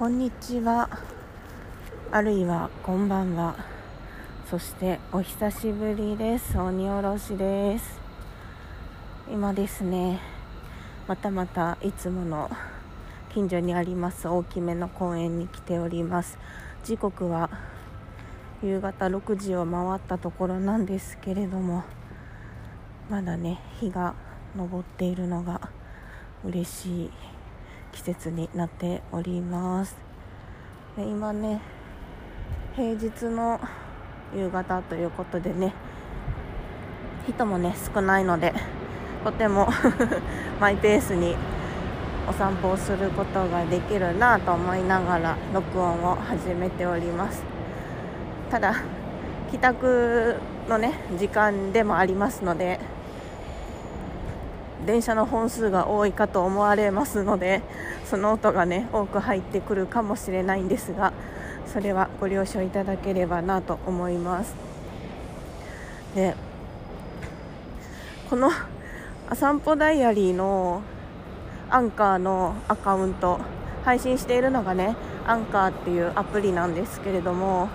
こんにちは。あるいはこんばんは。そしてお久しぶりです。鬼おろしです。今ですねまたまたいつもの近所にあります大きめの公園に来ております。時刻は夕方6時を回ったところなんですけれどもまだね日が昇っているのが嬉しい季節になっております。で今ね平日の夕方ということでね人もね少ないのでとても マイペースにお散歩をすることができるなと思いながら録音を始めております。ただ帰宅のね時間でもありますので電車の本数が多いかと思われますのでその音がね多く入ってくるかもしれないんですがそれはご了承いただければなと思います。でこの「あ散歩ダイアリー」のアンカーのアカウント配信しているのがねアンカーっていうアプリなんですけれども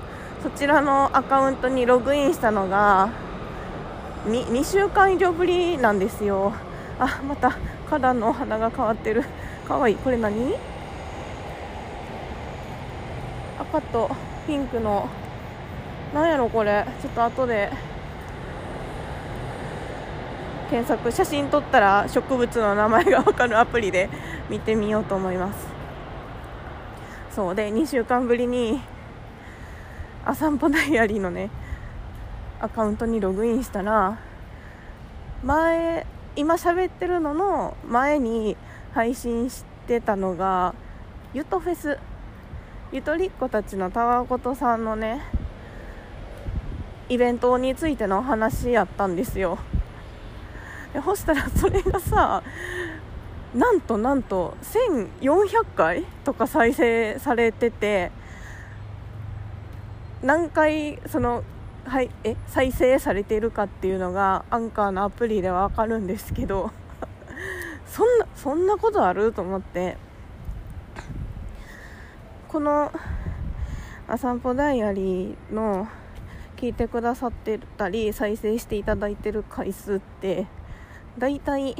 そちらのアカウントにログインしたのが 2, 2週間以上ぶりなんですよ。あまた花壇のお花が変わってる。かわい。いこれ何？赤とピンクの。なんやろこれ。ちょっと後で。検索。写真撮ったら植物の名前が分かるアプリで見てみようと思います。そう。で2週間ぶりに「あ散歩ダイアリー」のねアカウントにログインしたら前今喋ってるのの前に配信してたのがゆとフェス。ゆとりっ子たちのたわことさんのねイベントについてのお話やったんですよ。でそしたらそれがさなんとなんと1400回とか再生されてて何回そのはい、え再生されているかっていうのがアンカーのアプリでは分かるんですけど そんなそんなことあると思って。この「あ散歩ダイアリー」の聞いてくださってたり再生していただいてる回数ってだいたい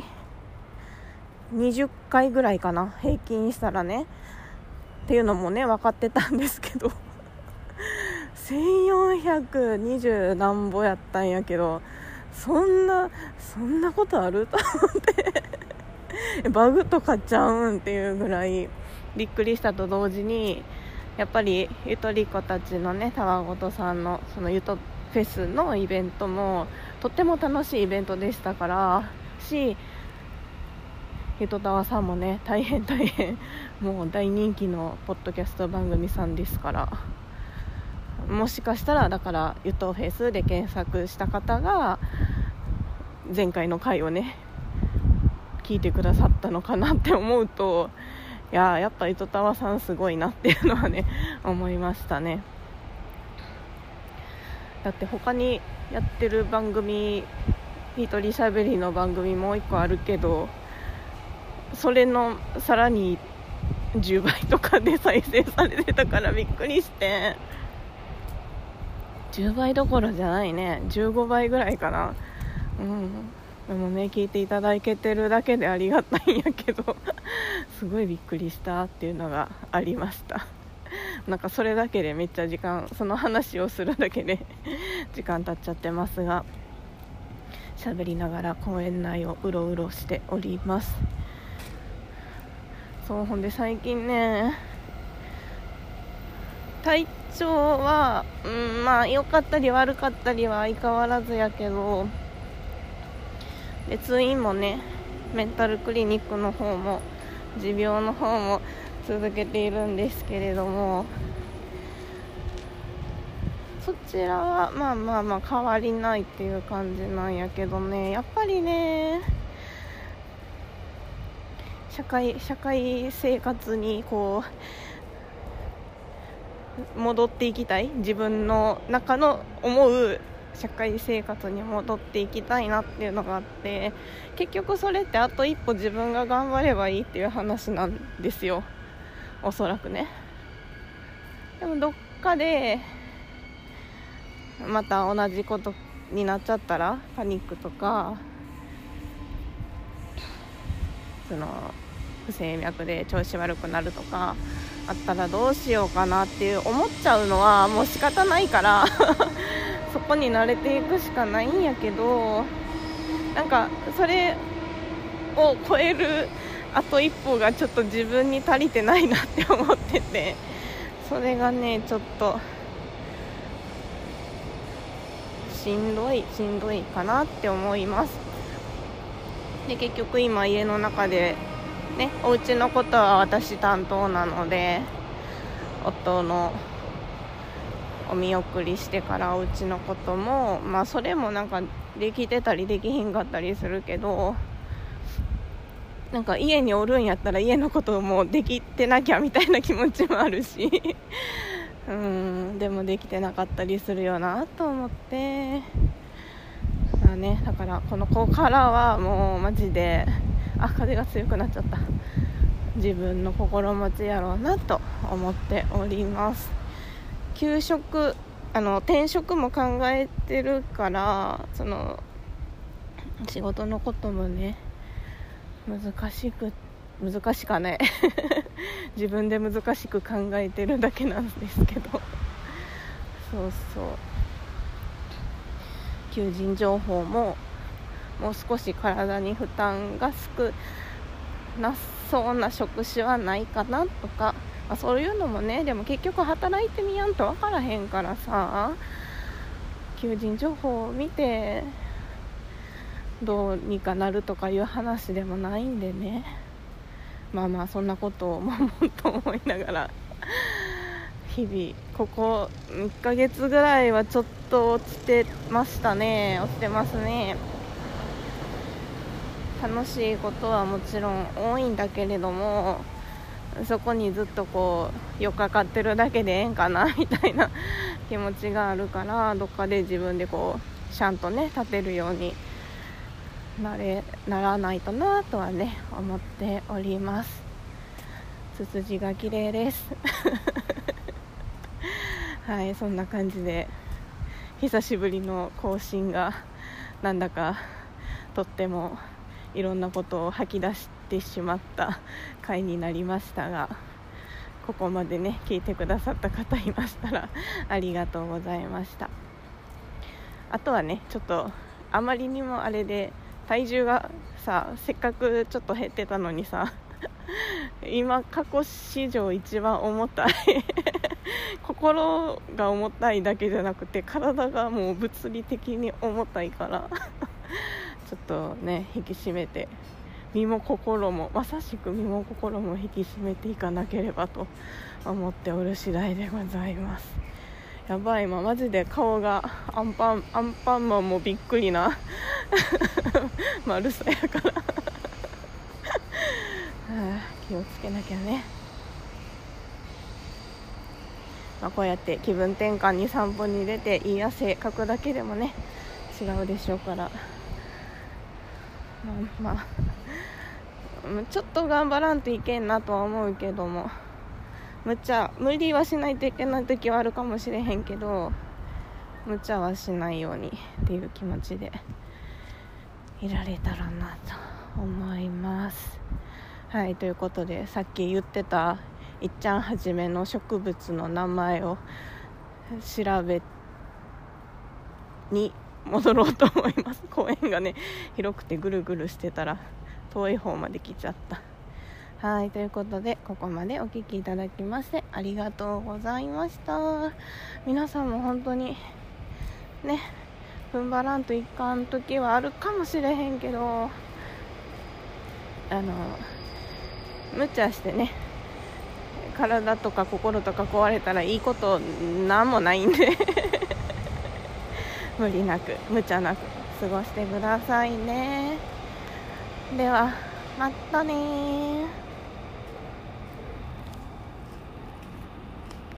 20回ぐらいかな平均したらね。っていうのもね分かってたんですけど。1420何ぼやったんやけどそんなそんなことある？と思って。バグとかちゃうんっていうぐらいびっくりしたと同時にやっぱりゆとり子たちのねたわごとさんのそのゆとフェスのイベントもとっても楽しいイベントでしたからしゆとたわさんもね大変大変もう大人気のポッドキャスト番組さんですから。もしかしたらだからゆとフェスで検索した方が前回の回をね聞いてくださったのかなって思うといややっぱ糸タワさんすごいなっていうのはね 思いましたね。だって他にやってる番組一人しゃべりの番組もう1個あるけどそれのさらに10倍とかで再生されてたからびっくりして。10倍どころじゃないね。15倍ぐらいかな。うん。でもね聞いていただけてるだけでありがたいんやけど。すごいびっくりしたっていうのがありました。なんかそれだけでめっちゃ時間その話をするだけで 時間経っちゃってますが。喋りながら公園内をうろうろしております。そうほんで最近ね体調は、うん、まあ良かったり悪かったりは相変わらずやけどで通院もねメンタルクリニックの方も持病の方も続けているんですけれどもそちらはまあまあまあ変わりないっていう感じなんやけどね。やっぱりね社会社会生活にこう戻っていきたい。自分の中の思う社会生活に戻っていきたいなっていうのがあって結局それってあと一歩自分が頑張ればいいっていう話なんですよ。おそらくね。でもどっかでまた同じことになっちゃったらパニックとかその不整脈で調子悪くなるとかあったらどうしようかなっていう思っちゃうのはもう仕方ないから そこに慣れていくしかないんやけどなんかそれを超えるあと一歩がちょっと自分に足りてないなって思っててそれがねちょっとしんどいしんどいかなって思います。で結局今家の中でねお家のことは私担当なので夫のお見送りしてからお家のこともまあそれもなんかできてたりできひんかったりするけどなんか家におるんやったら家のこともできてなきゃみたいな気持ちもあるし うんでもできてなかったりするよなと思って。まあねだからこの子からはもうマジであ風が強くなっちゃった。自分の心持ちやろうなと思っております。給食あの転職も考えてるからその仕事のこともね難しく難しかね。自分で難しく考えてるだけなんですけど。そうそう。求人情報ももう少し体に負担が少なそうな職種はないかなとか、まあ、そういうのもねでも結局働いてみやんと分からへんからさ。求人情報を見てどうにかなるとかいう話でもないんでね。まあまあそんなことを思うと思いながら。日々ここ1ヶ月ぐらいはちょっと落ちてましたね。落ちてますね。楽しいことはもちろん多いんだけれどもそこにずっとこうよっかかってるだけでええんかなみたいな 気持ちがあるからどっかで自分でこうちゃんとね立てるようになれならないとなとはね思っております。ツツジが綺麗です。はいそんな感じで久しぶりの更新がなんだかとってもいろんなことを吐き出してしまった回になりましたがここまでね聞いてくださった方いましたら ありがとうございました。あとはねちょっとあまりにもあれで体重がさせっかくちょっと減ってたのにさ 今過去史上一番重たい 心が重たいだけじゃなくて体がもう物理的に重たいからちょっとね引き締めて身も心もまさしく身も心も引き締めていかなければと思っておる次第でございます。やばい今マジで顔がアンパンアンパンマンもびっくりな。丸さやから。はあ、気をつけなきゃね、まあ、こうやって気分転換に散歩に出ていい汗かくだけでもね違うでしょうから。まあ、まあ、ちょっと頑張らんといけんなとは思うけども。むちゃ無理はしないといけない時はあるかもしれへんけど無茶はしないようにっていう気持ちでいられたらなと思います。はいということでさっき言ってたいっちゃんはじめの植物の名前を調べに戻ろうと思います。公園がね広くてぐるぐるしてたら遠い方まで来ちゃった。はいということでここまでお聴きいただきましてありがとうございました。皆さんも本当にね踏ん張らんといかん時はあるかもしれへんけどあの無茶してね体とか心とか壊れたらいいことなんもないんで。無理なく無茶なく過ごしてくださいね。ではまたね